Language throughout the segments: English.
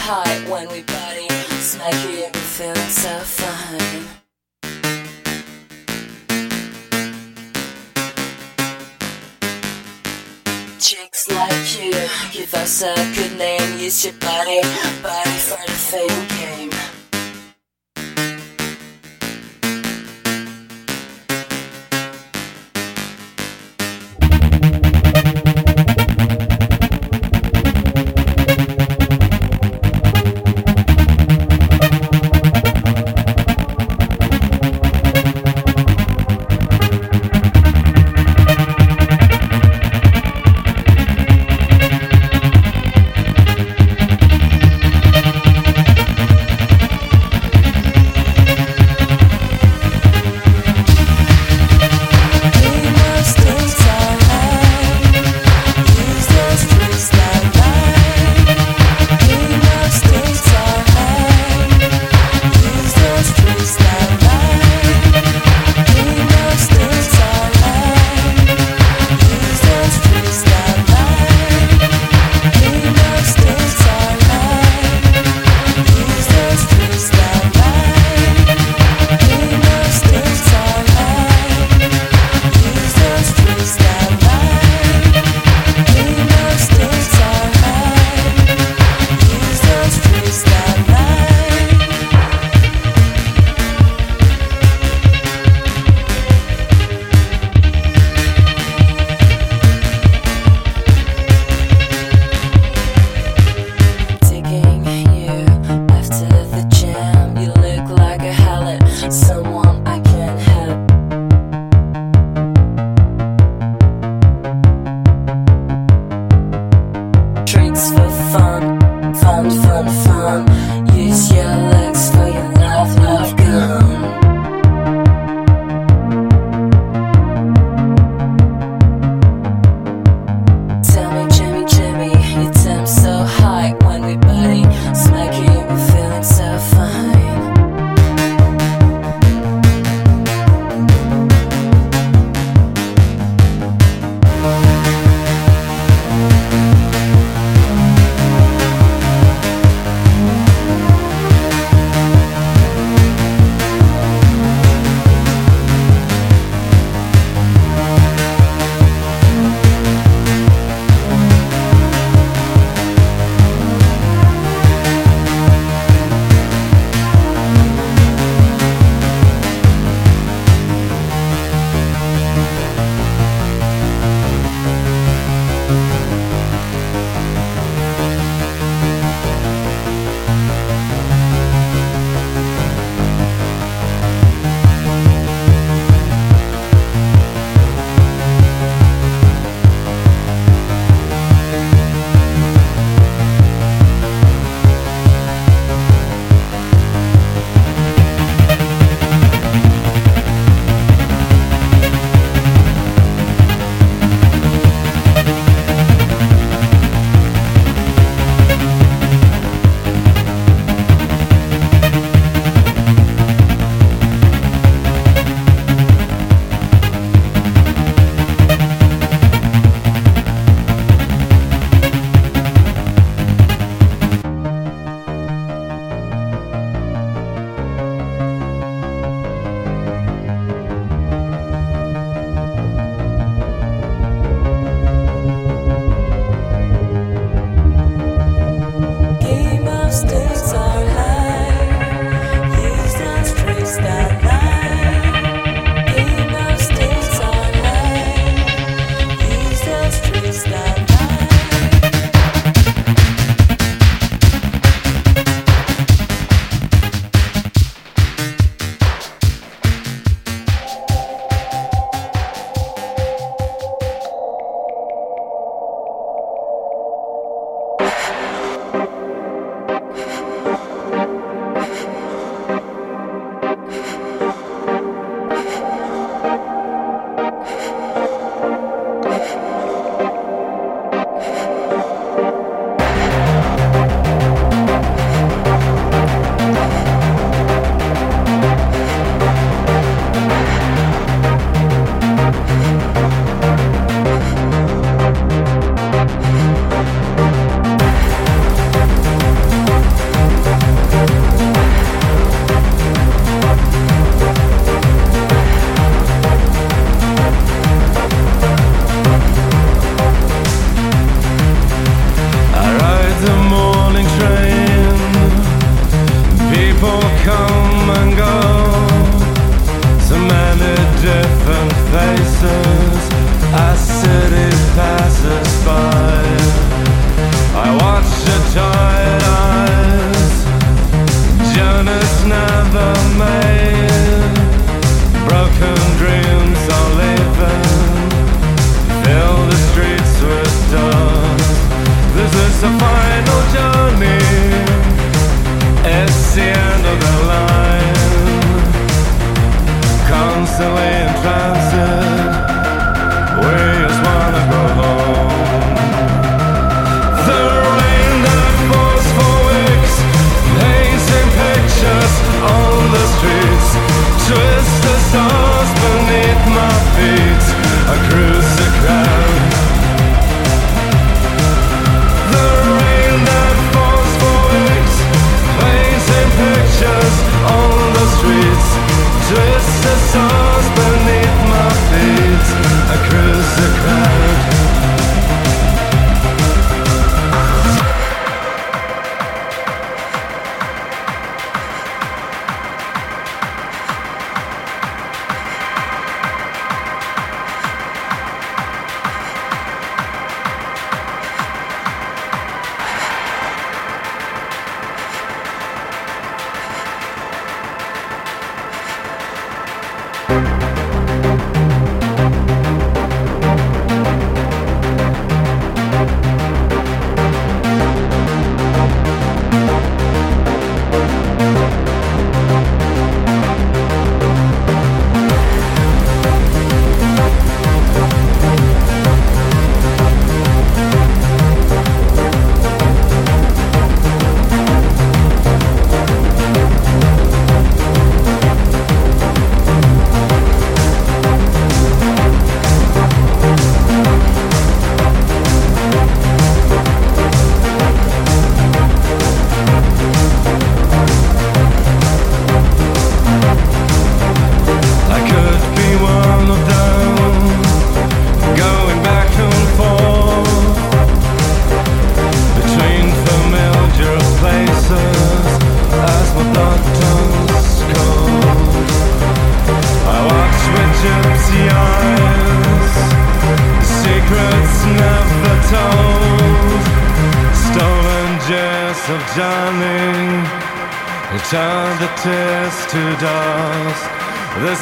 high when we party. You, you be feeling so fine. Chicks like you, give us a good name. Use your body, body for the fame game.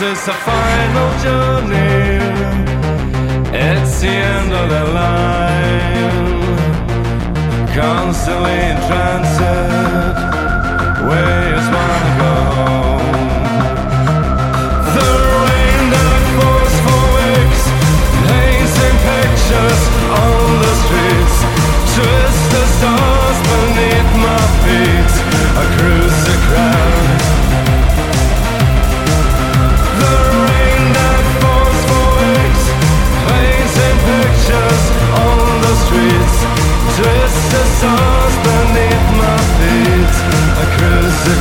Is the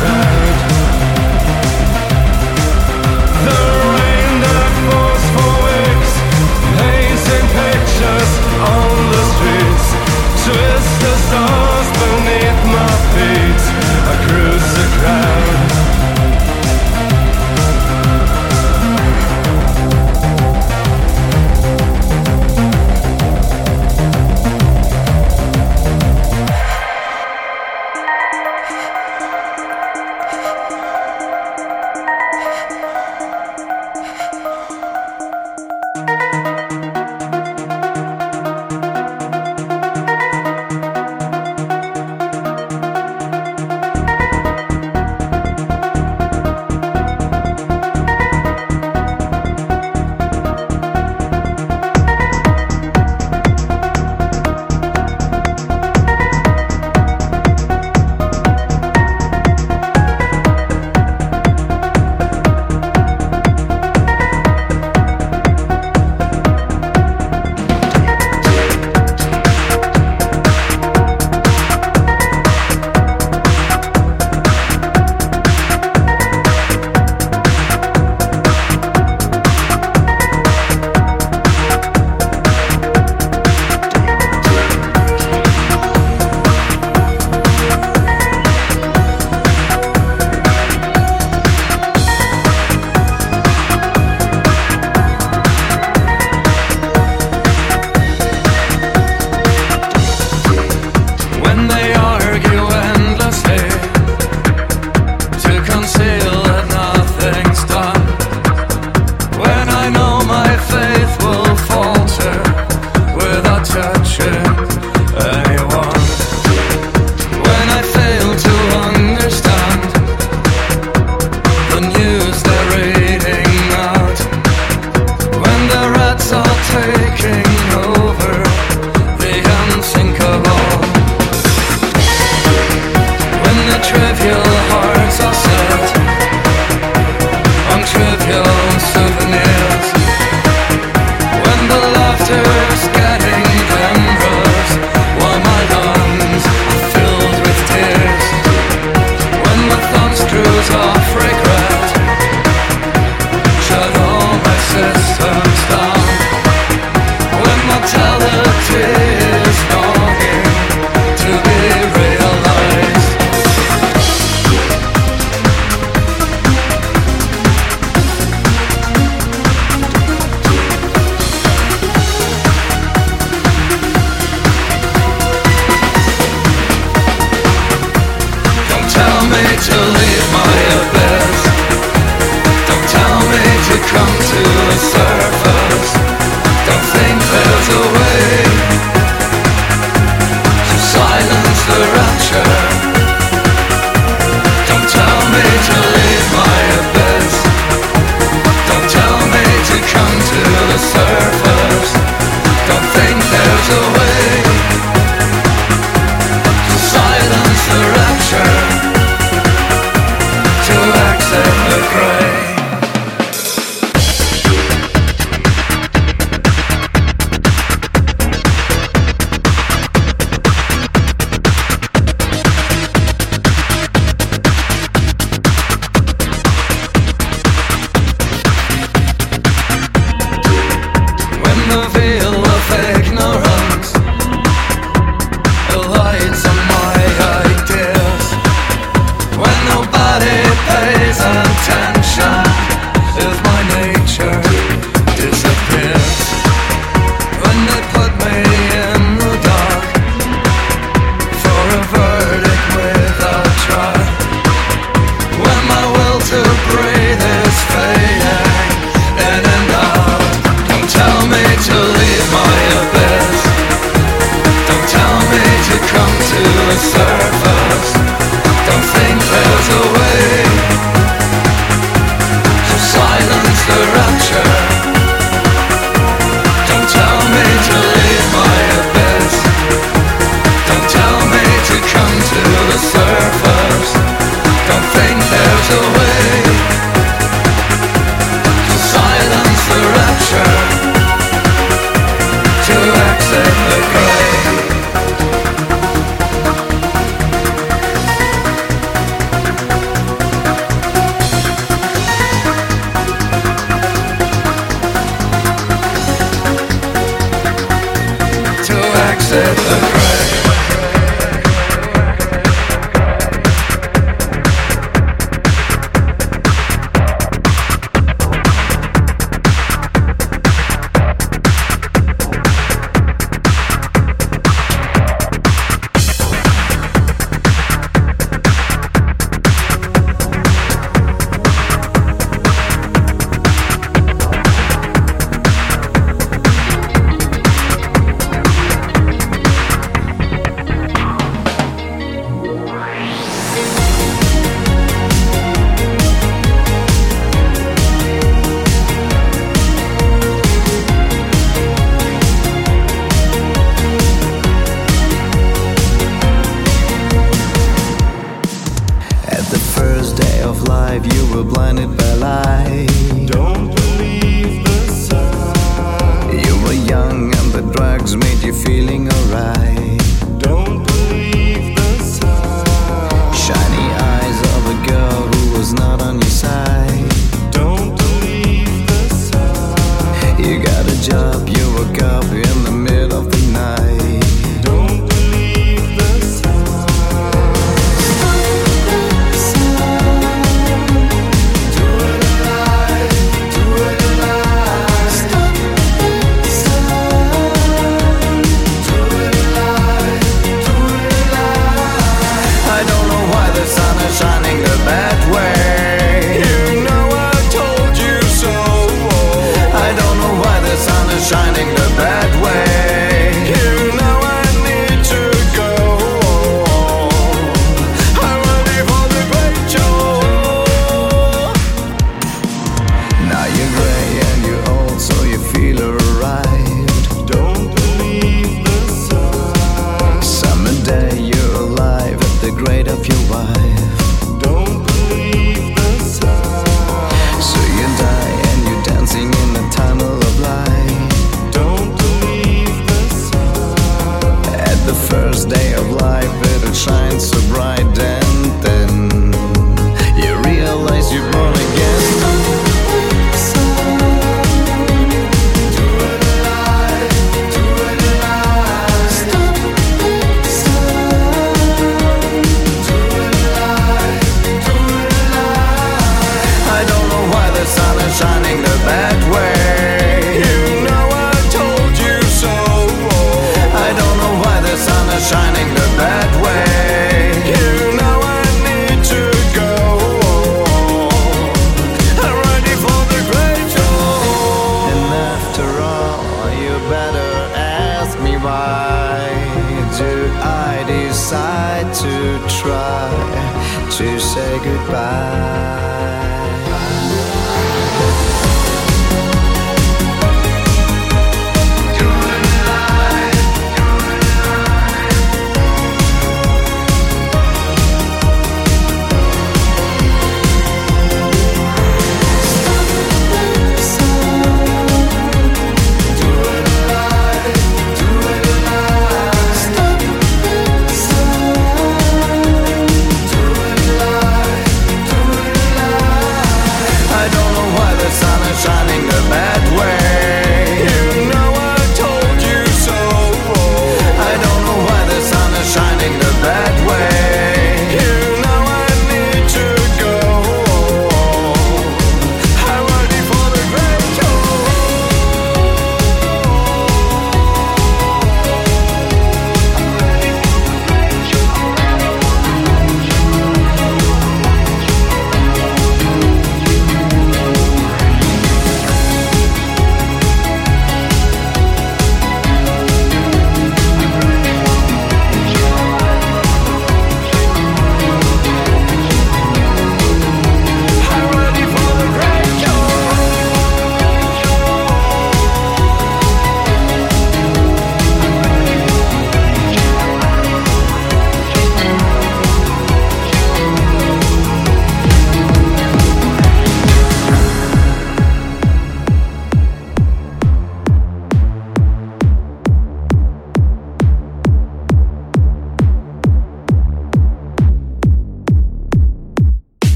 Right.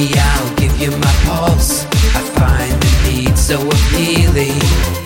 I'll give you my pulse. I find the need so appealing.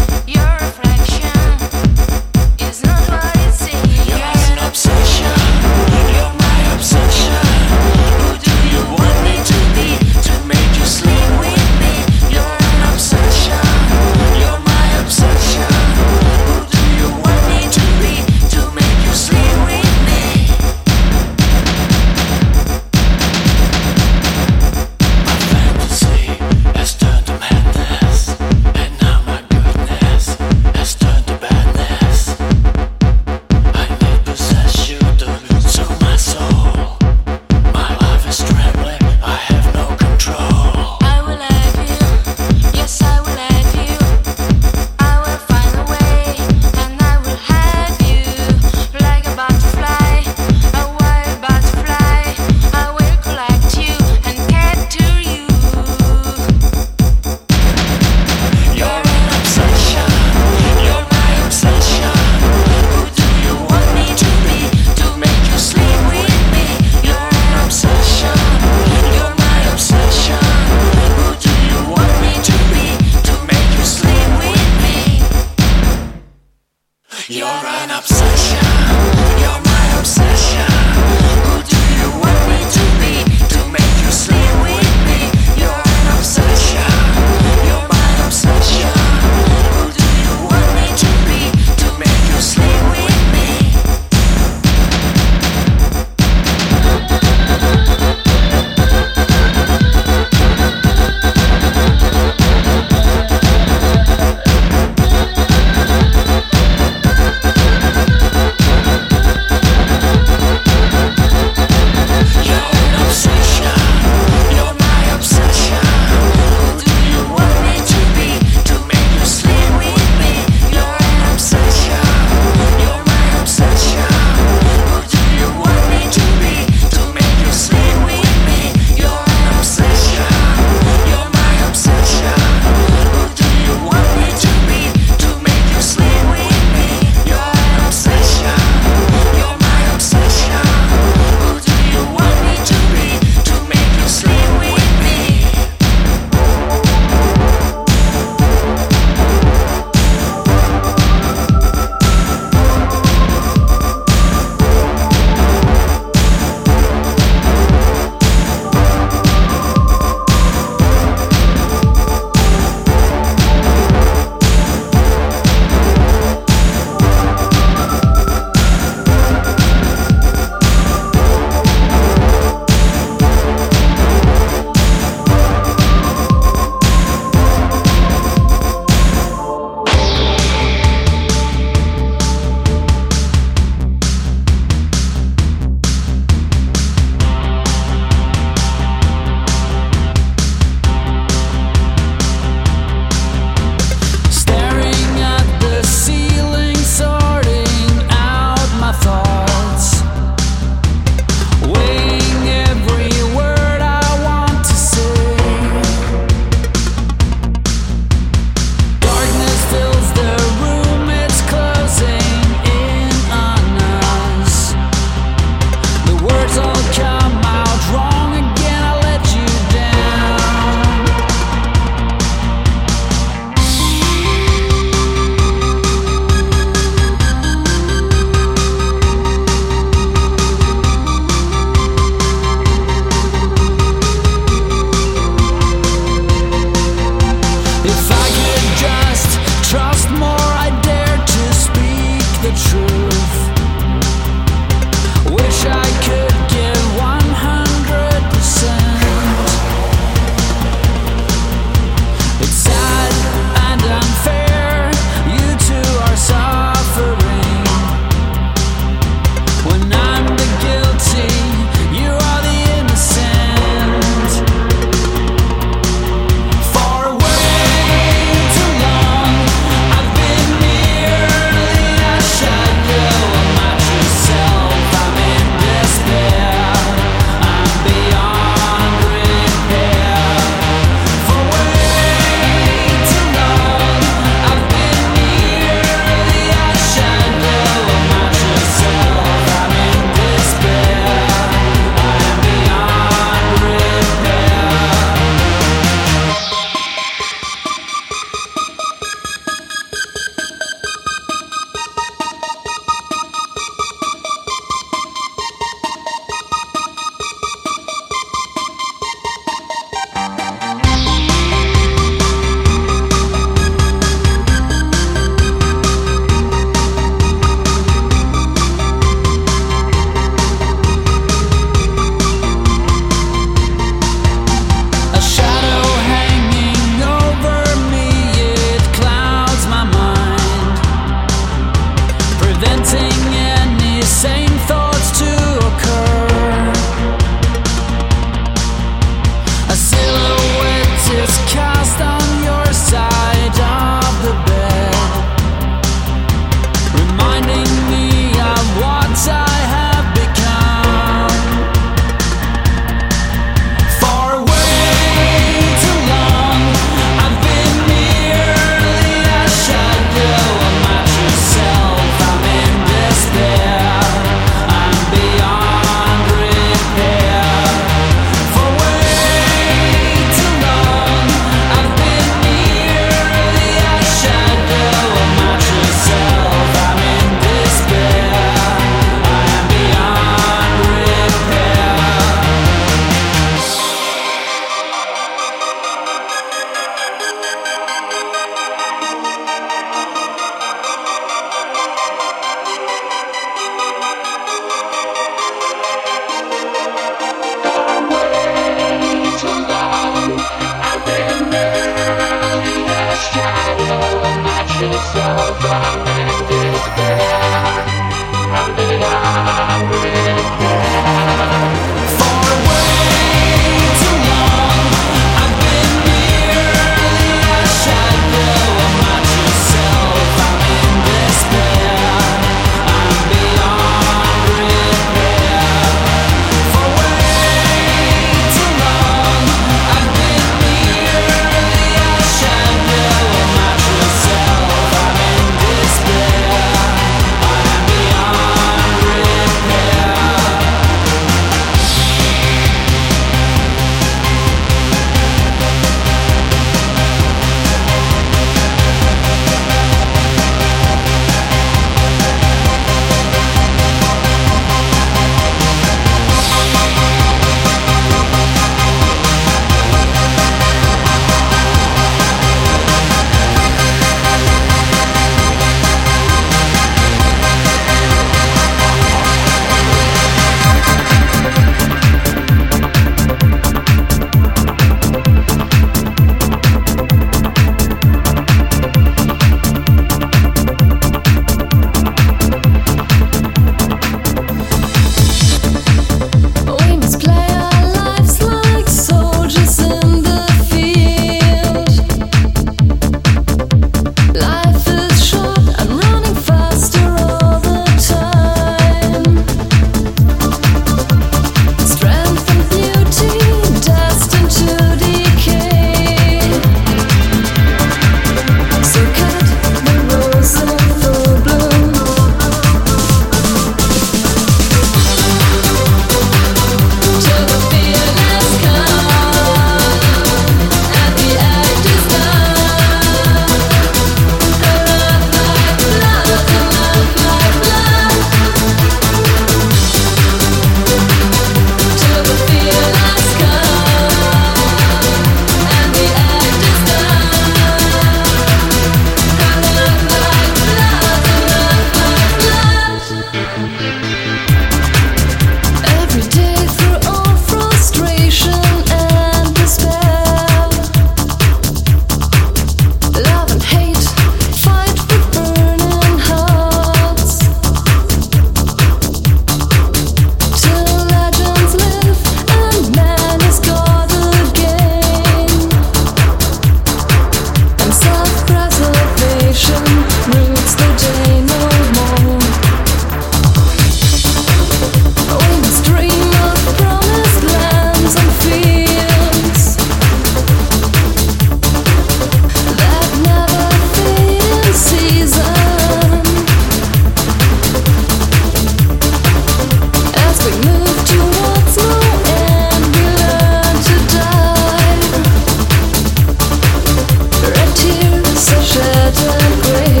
Are shed and